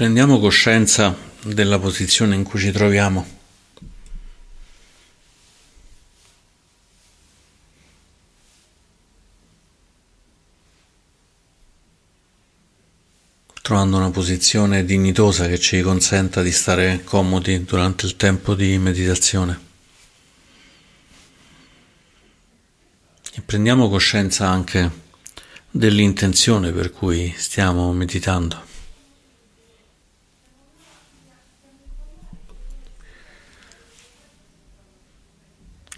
Prendiamo coscienza della posizione in cui ci troviamo. Trovando una posizione dignitosa che ci consenta di stare comodi durante il tempo di meditazione. E prendiamo coscienza anche dell'intenzione per cui stiamo meditando.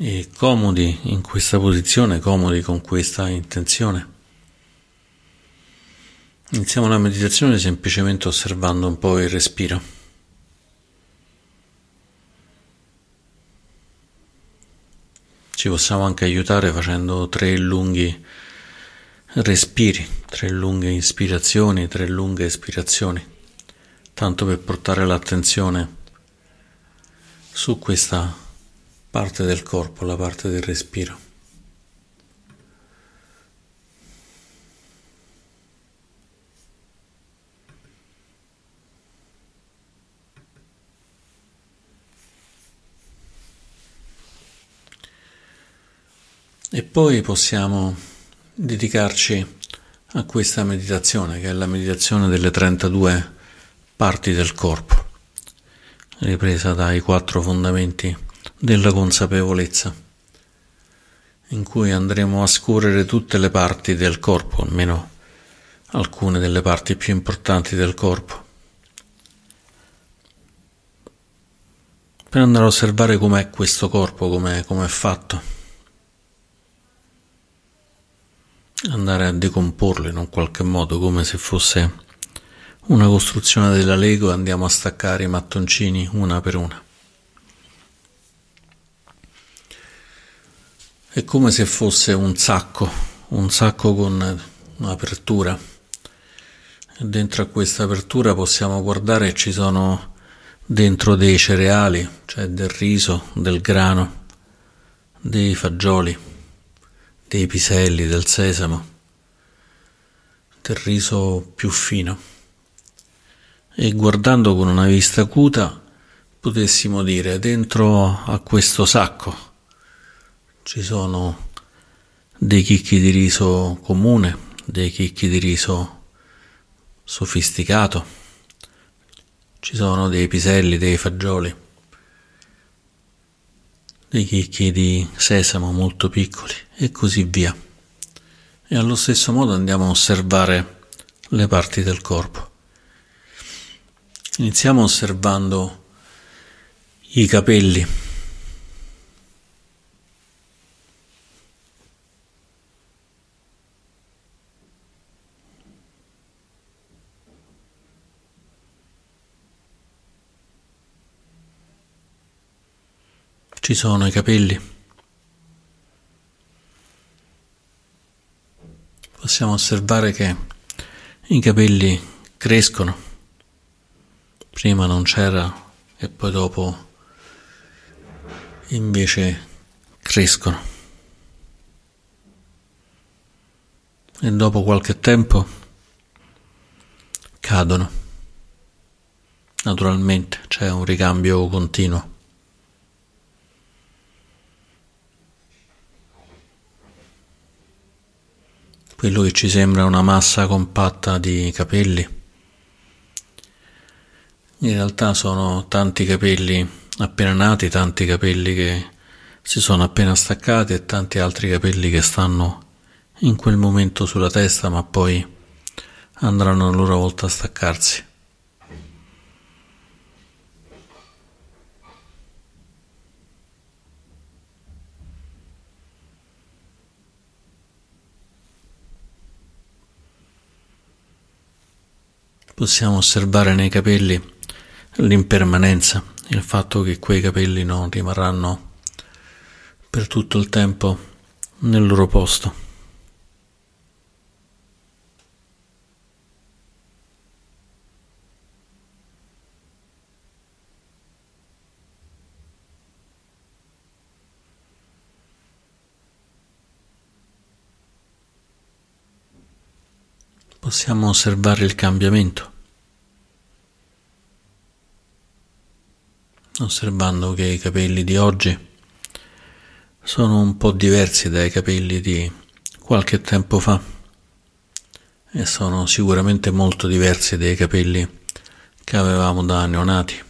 E comodi in questa posizione, comodi con questa intenzione. Iniziamo la meditazione semplicemente osservando un po' il respiro. Ci possiamo anche aiutare facendo tre lunghi respiri, tre lunghe ispirazioni, tre lunghe espirazioni, tanto per portare l'attenzione su questa parte del corpo, la parte del respiro. E poi possiamo dedicarci a questa meditazione, che è la meditazione delle 32 parti del corpo, ripresa dai quattro fondamenti della consapevolezza, in cui andremo a scorrere tutte le parti del corpo, almeno alcune delle parti più importanti del corpo, per andare a osservare com'è questo corpo, com'è, com'è fatto, andare a decomporlo in un qualche modo come se fosse una costruzione della Lego andiamo a staccare i mattoncini una per una. È come se fosse un sacco, un sacco con un'apertura. E dentro a questa apertura possiamo guardare ci sono dentro dei cereali, cioè del riso, del grano, dei fagioli, dei piselli, del sesamo, del riso più fino. E guardando con una vista acuta potessimo dire dentro a questo sacco ci sono dei chicchi di riso comune, dei chicchi di riso sofisticato, ci sono dei piselli, dei fagioli, dei chicchi di sesamo molto piccoli e così via. E allo stesso modo andiamo a osservare le parti del corpo. Iniziamo osservando i capelli Ci sono i capelli. Possiamo osservare che i capelli crescono. Prima non c'era e poi dopo invece crescono. E dopo qualche tempo cadono. Naturalmente c'è un ricambio continuo. Quello che ci sembra una massa compatta di capelli. In realtà sono tanti capelli appena nati, tanti capelli che si sono appena staccati e tanti altri capelli che stanno in quel momento sulla testa ma poi andranno a loro volta a staccarsi. Possiamo osservare nei capelli l'impermanenza, il fatto che quei capelli non rimarranno per tutto il tempo nel loro posto. possiamo osservare il cambiamento, osservando che i capelli di oggi sono un po' diversi dai capelli di qualche tempo fa e sono sicuramente molto diversi dai capelli che avevamo da neonati.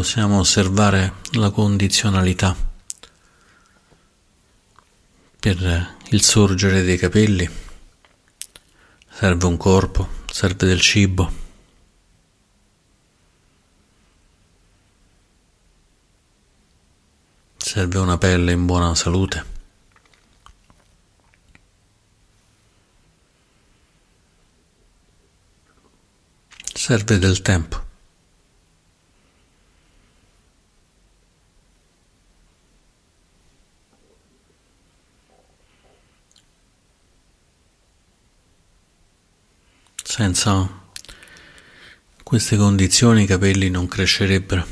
Possiamo osservare la condizionalità per il sorgere dei capelli. Serve un corpo, serve del cibo. Serve una pelle in buona salute. Serve del tempo. Senza queste condizioni i capelli non crescerebbero.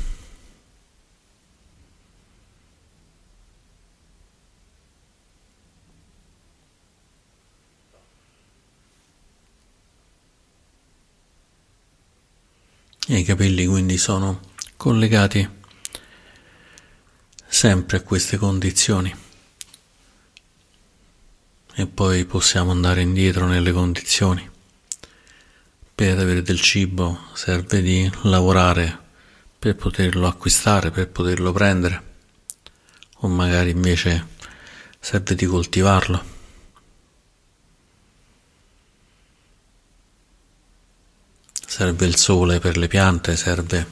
E i capelli quindi sono collegati sempre a queste condizioni e poi possiamo andare indietro nelle condizioni per avere del cibo serve di lavorare per poterlo acquistare, per poterlo prendere, o magari invece serve di coltivarlo. Serve il sole per le piante, serve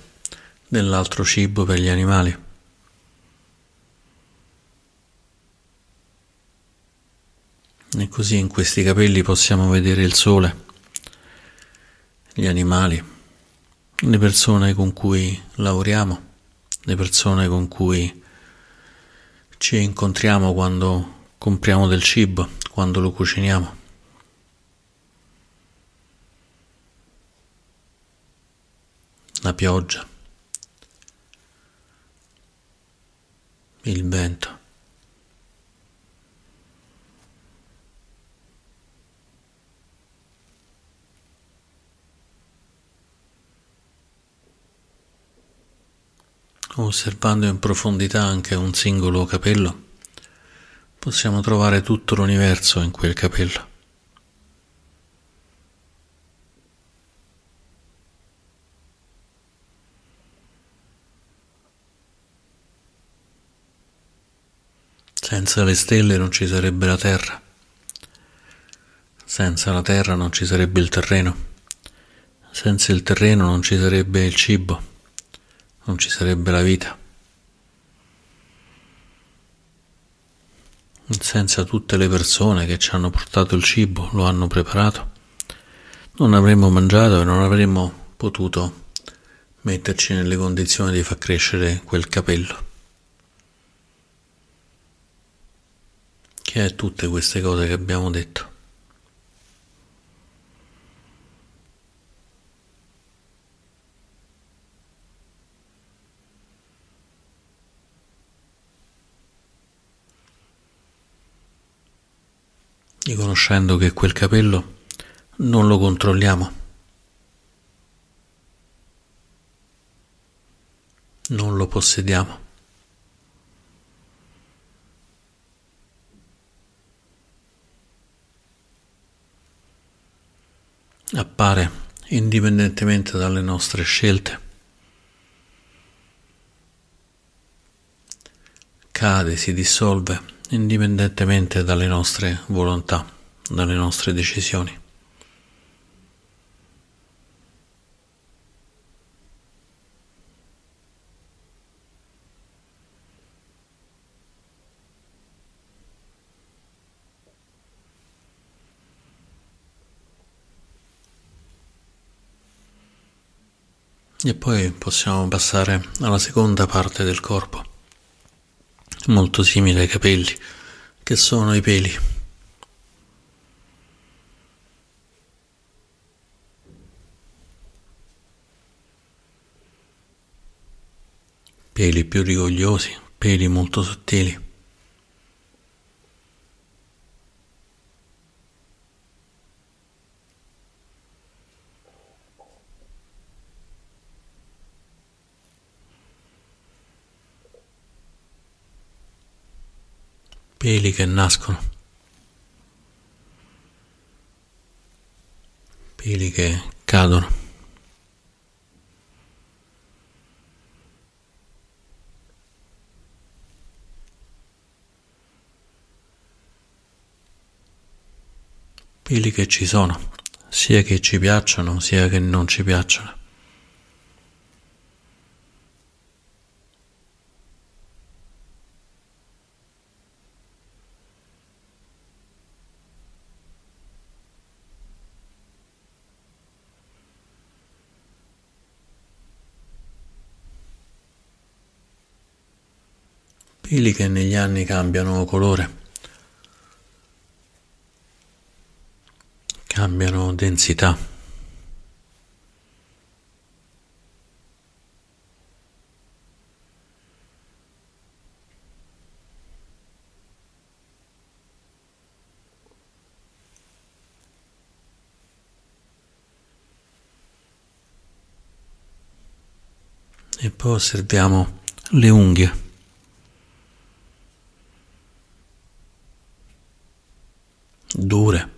dell'altro cibo per gli animali. E così in questi capelli possiamo vedere il sole gli animali, le persone con cui lavoriamo, le persone con cui ci incontriamo quando compriamo del cibo, quando lo cuciniamo. La pioggia, il vento. Osservando in profondità anche un singolo capello, possiamo trovare tutto l'universo in quel capello. Senza le stelle non ci sarebbe la terra, senza la terra non ci sarebbe il terreno, senza il terreno non ci sarebbe il cibo non ci sarebbe la vita. Senza tutte le persone che ci hanno portato il cibo, lo hanno preparato, non avremmo mangiato e non avremmo potuto metterci nelle condizioni di far crescere quel capello. Che è tutte queste cose che abbiamo detto. Riconoscendo che quel capello non lo controlliamo, non lo possediamo. Appare indipendentemente dalle nostre scelte. Cade, si dissolve indipendentemente dalle nostre volontà, dalle nostre decisioni. E poi possiamo passare alla seconda parte del corpo molto simile ai capelli, che sono i peli. Peli più rigogliosi, peli molto sottili. Peli che nascono. Peli che cadono. peli che ci sono, sia che ci piacciono, sia che non ci piacciono. Peli che negli anni cambiano colore. cambiano densità. E poi osserviamo le unghie. Dure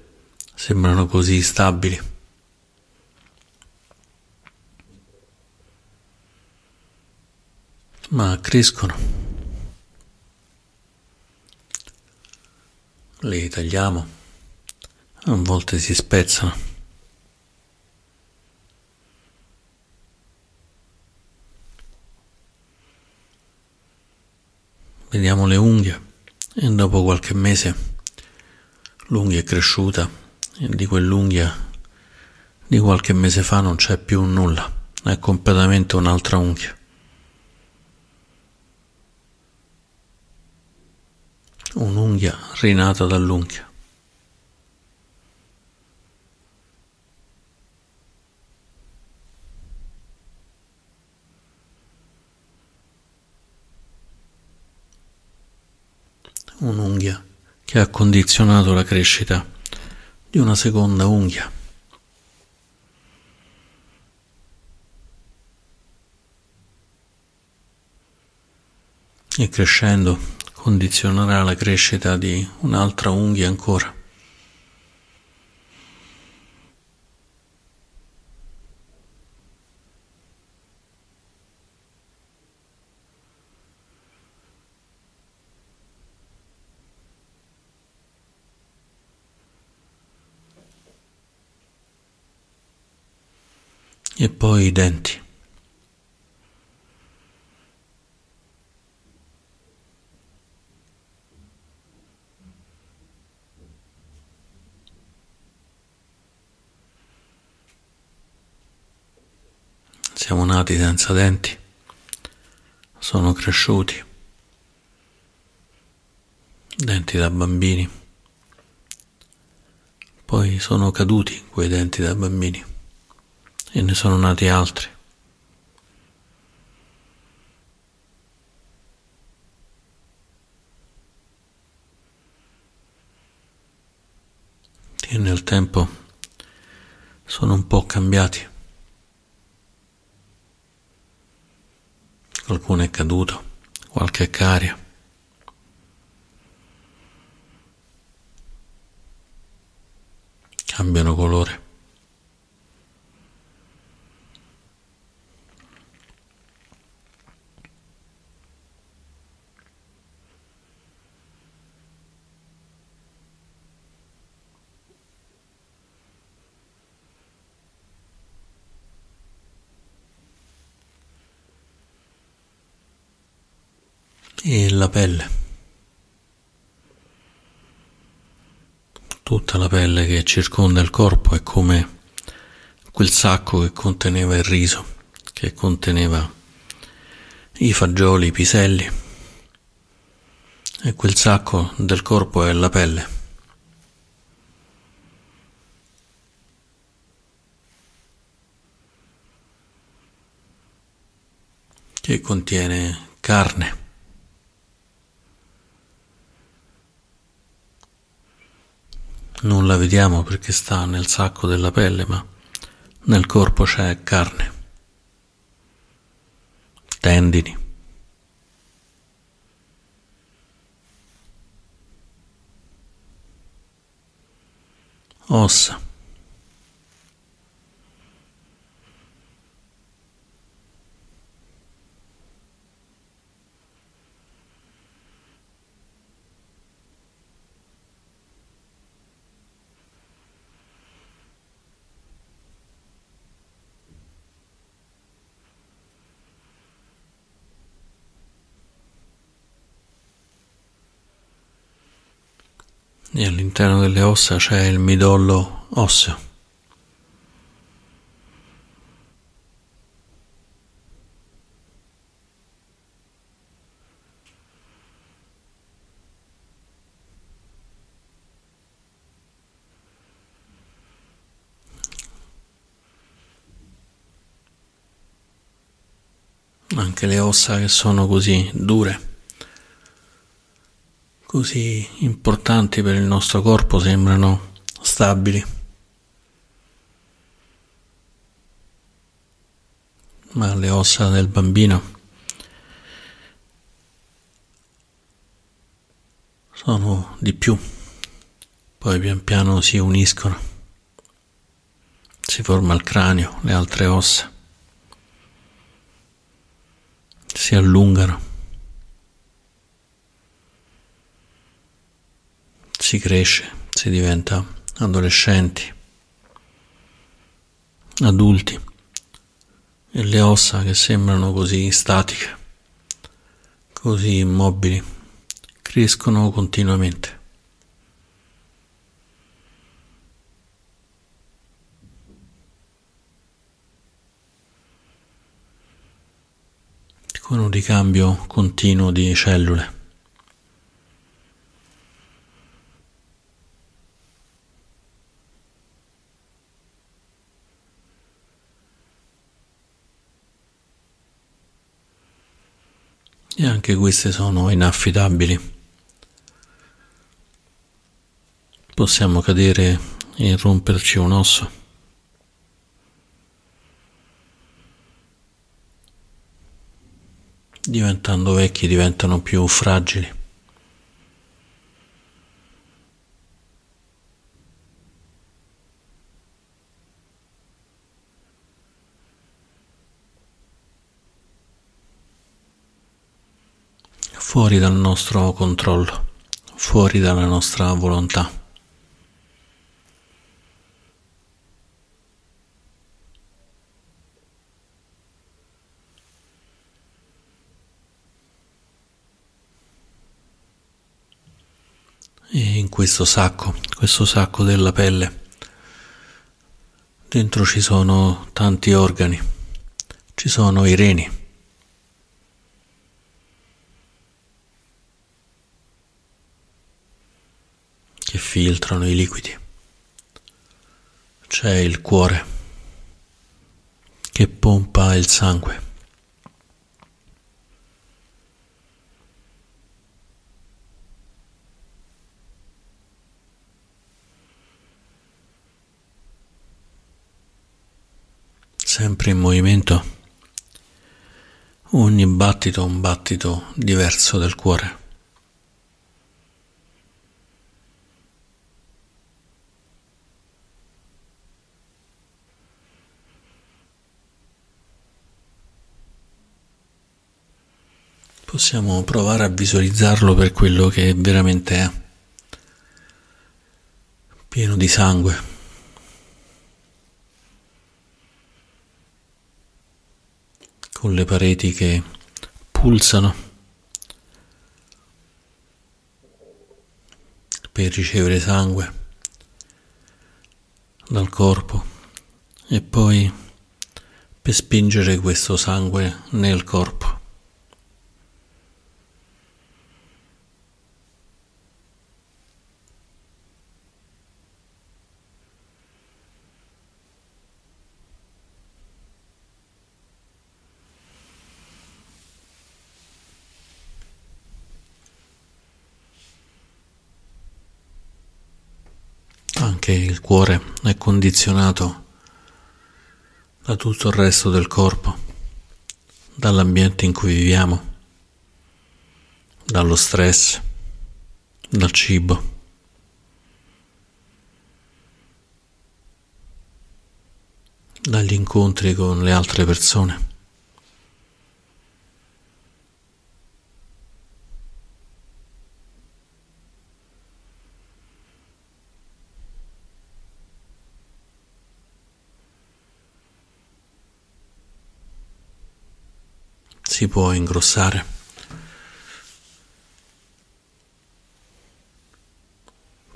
sembrano così stabili. Ma crescono. Le tagliamo, a volte si spezzano. Vediamo le unghie e dopo qualche mese l'unghia è cresciuta di quell'unghia di qualche mese fa non c'è più nulla, è completamente un'altra unghia. Un'unghia rinata dall'unghia. Un'unghia che ha condizionato la crescita di una seconda unghia. E crescendo condizionerà la crescita di un'altra unghia ancora. E poi i denti. Siamo nati senza denti, sono cresciuti, denti da bambini, poi sono caduti quei denti da bambini e ne sono nati altri. Che nel tempo sono un po' cambiati. Qualcuno è caduto, qualche è caria. Cambiano colore. E la pelle. Tutta la pelle che circonda il corpo è come quel sacco che conteneva il riso, che conteneva i fagioli, i piselli. E quel sacco del corpo è la pelle. che contiene carne. Non la vediamo perché sta nel sacco della pelle, ma nel corpo c'è carne, tendini. Ossa. E all'interno delle ossa c'è il midollo osseo. Anche le ossa che sono così dure così importanti per il nostro corpo sembrano stabili. Ma le ossa del bambino sono di più, poi pian piano si uniscono, si forma il cranio, le altre ossa, si allungano. Si cresce, si diventa adolescenti, adulti e le ossa che sembrano così statiche, così immobili, crescono continuamente. con un ricambio continuo di cellule. E anche queste sono inaffidabili. Possiamo cadere e romperci un osso. Diventando vecchi diventano più fragili. Fuori dal nostro controllo, fuori dalla nostra volontà. E in questo sacco, questo sacco della pelle, dentro ci sono tanti organi, ci sono i reni. Che filtrano i liquidi. C'è il cuore che pompa il sangue. Sempre in movimento, ogni battito un battito diverso del cuore. Possiamo provare a visualizzarlo per quello che veramente è, pieno di sangue. Con le pareti che pulsano per ricevere sangue dal corpo e poi per spingere questo sangue nel corpo. che il cuore è condizionato da tutto il resto del corpo, dall'ambiente in cui viviamo, dallo stress, dal cibo. dagli incontri con le altre persone. Si può ingrossare.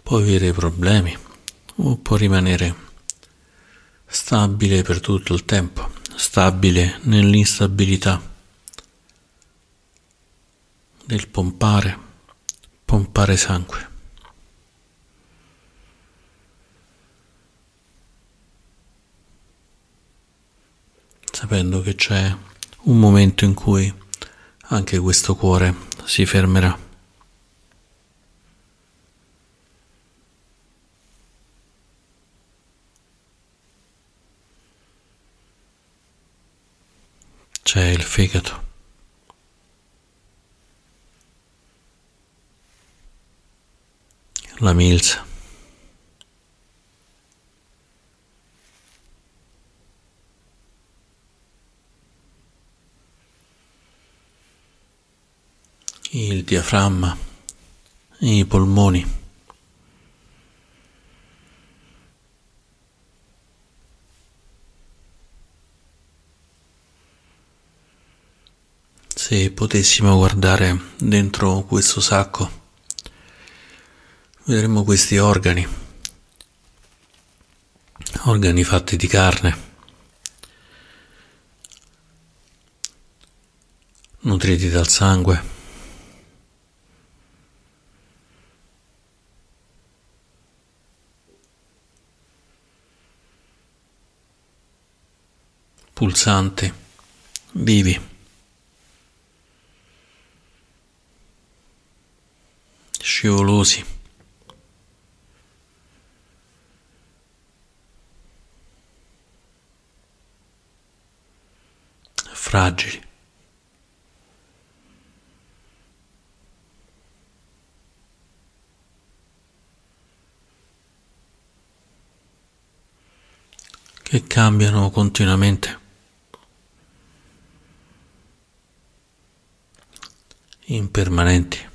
Può avere problemi o può rimanere stabile per tutto il tempo, stabile nell'instabilità del pompare, pompare sangue. Sapendo che c'è un momento in cui anche questo cuore si fermerà. c'è il fegato. La milza. Il diaframma, i polmoni. Se potessimo guardare dentro questo sacco, vedremmo questi organi, organi fatti di carne, nutriti dal sangue. Pulsanti, vivi. scivolosi. Fragili. che cambiano continuamente. Impermanenti.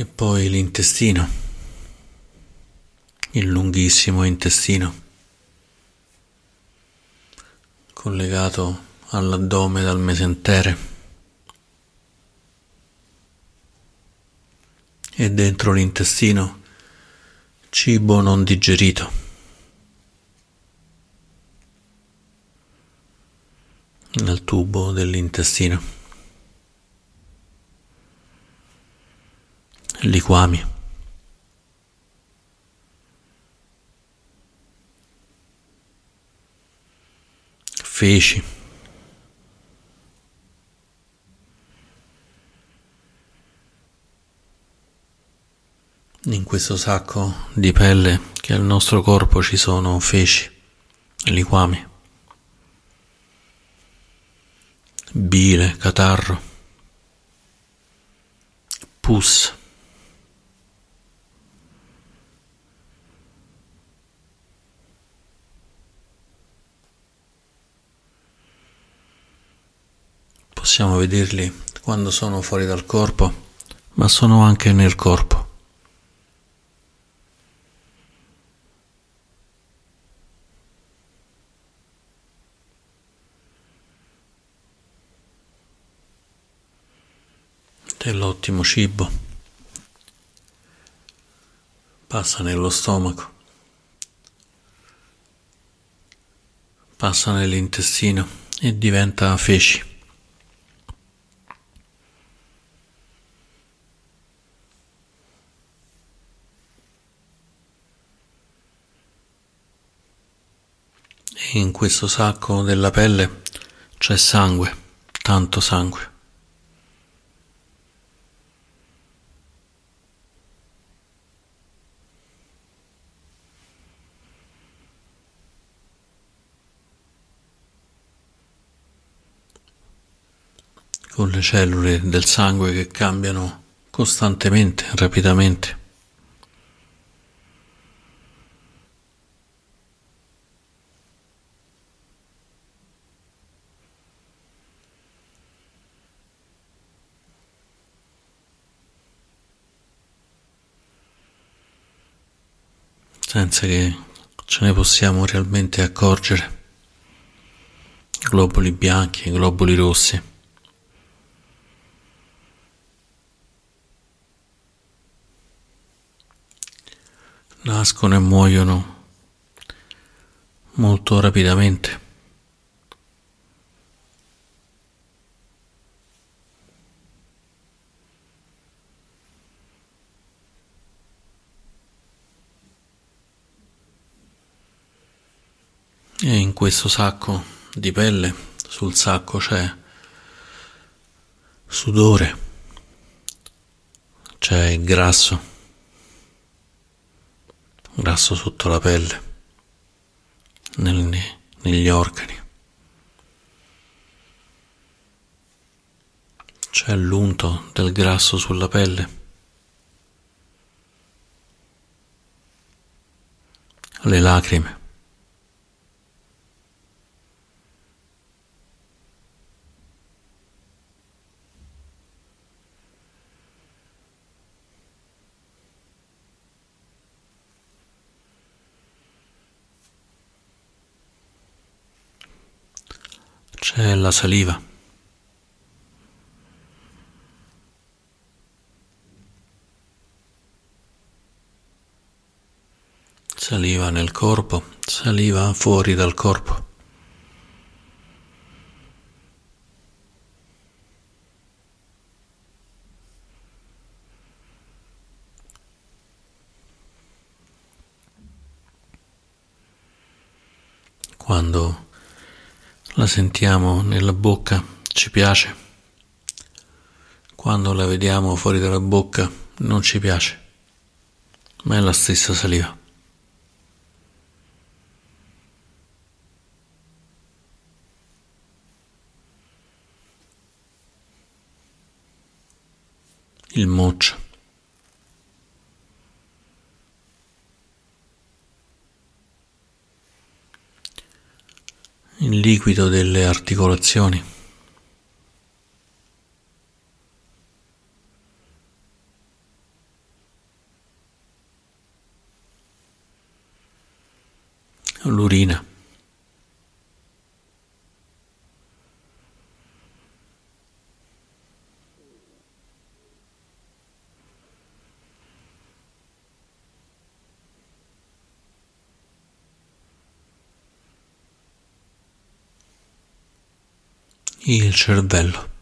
E poi l'intestino, il lunghissimo intestino, collegato all'addome dal mesentere. E dentro l'intestino cibo non digerito. Nel tubo dell'intestino. liquami. Feci. In questo sacco di pelle che il nostro corpo ci sono feci, liquami, bile, catarro, pus. Possiamo vederli quando sono fuori dal corpo, ma sono anche nel corpo. Dell'ottimo cibo passa nello stomaco, passa nell'intestino e diventa feci. e in questo sacco della pelle c'è sangue, tanto sangue. con le cellule del sangue che cambiano costantemente, rapidamente. senza che ce ne possiamo realmente accorgere. Globuli bianchi, globuli rossi. Nascono e muoiono molto rapidamente. E in questo sacco di pelle, sul sacco c'è sudore, c'è grasso, grasso sotto la pelle, nel, negli organi. C'è l'unto del grasso sulla pelle. Le lacrime. C'è la saliva. Saliva nel corpo, saliva fuori dal corpo. Quando la sentiamo nella bocca, ci piace. Quando la vediamo fuori dalla bocca, non ci piace, ma è la stessa saliva. Il moccio. Il liquido delle articolazioni. Il cervello.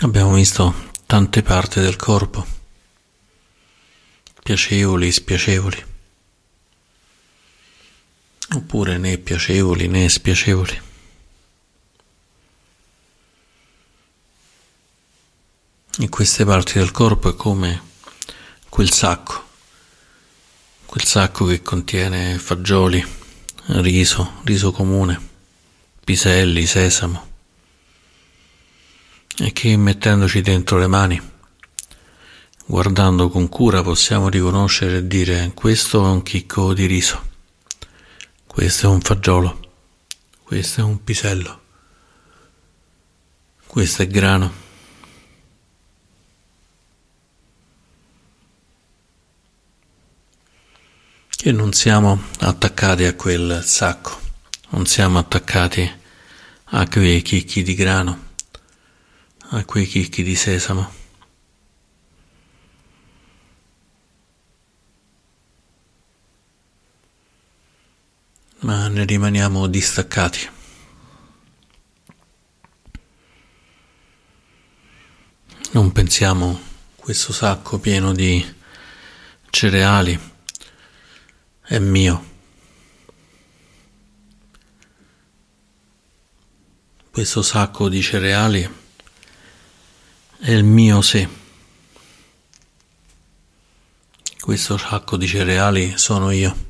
Abbiamo visto tante parti del corpo, piacevoli, spiacevoli oppure né piacevoli né spiacevoli. In queste parti del corpo è come quel sacco, quel sacco che contiene fagioli, riso, riso comune, piselli, sesamo, e che mettendoci dentro le mani, guardando con cura, possiamo riconoscere e dire questo è un chicco di riso. Questo è un fagiolo, questo è un pisello, questo è grano. E non siamo attaccati a quel sacco, non siamo attaccati a quei chicchi di grano, a quei chicchi di sesamo. Ma ne rimaniamo distaccati. Non pensiamo questo sacco pieno di cereali è mio. Questo sacco di cereali è il mio sé. Questo sacco di cereali sono io.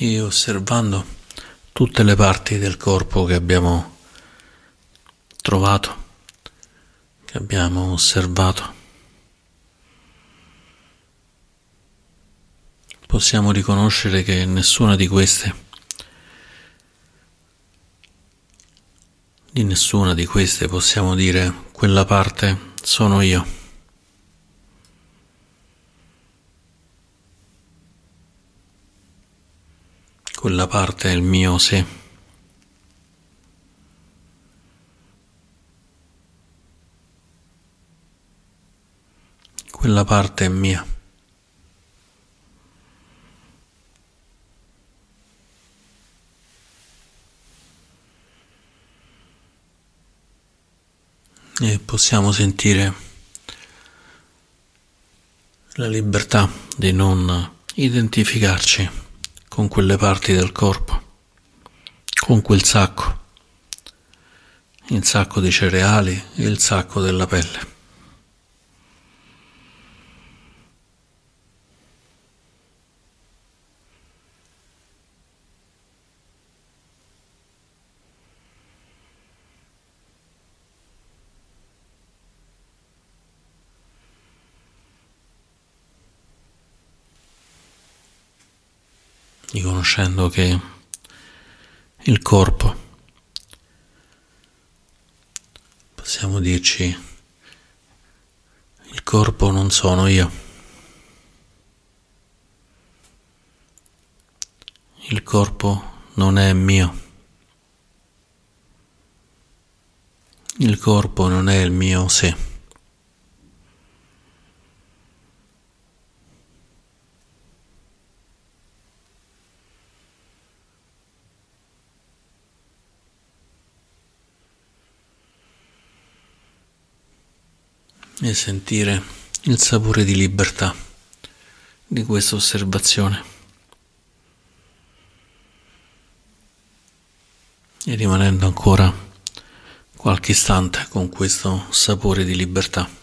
E osservando tutte le parti del corpo che abbiamo trovato, che abbiamo osservato. Possiamo riconoscere che nessuna di queste, di nessuna di queste possiamo dire quella parte sono io. Quella parte il mio sé. Quella parte è mia. E possiamo sentire la libertà di non identificarci con quelle parti del corpo, con quel sacco, il sacco di cereali il sacco della pelle. Riconoscendo che il corpo, possiamo dirci, il corpo non sono io, il corpo non è mio, il corpo non è il mio sé. E sentire il sapore di libertà di questa osservazione. E rimanendo ancora qualche istante con questo sapore di libertà.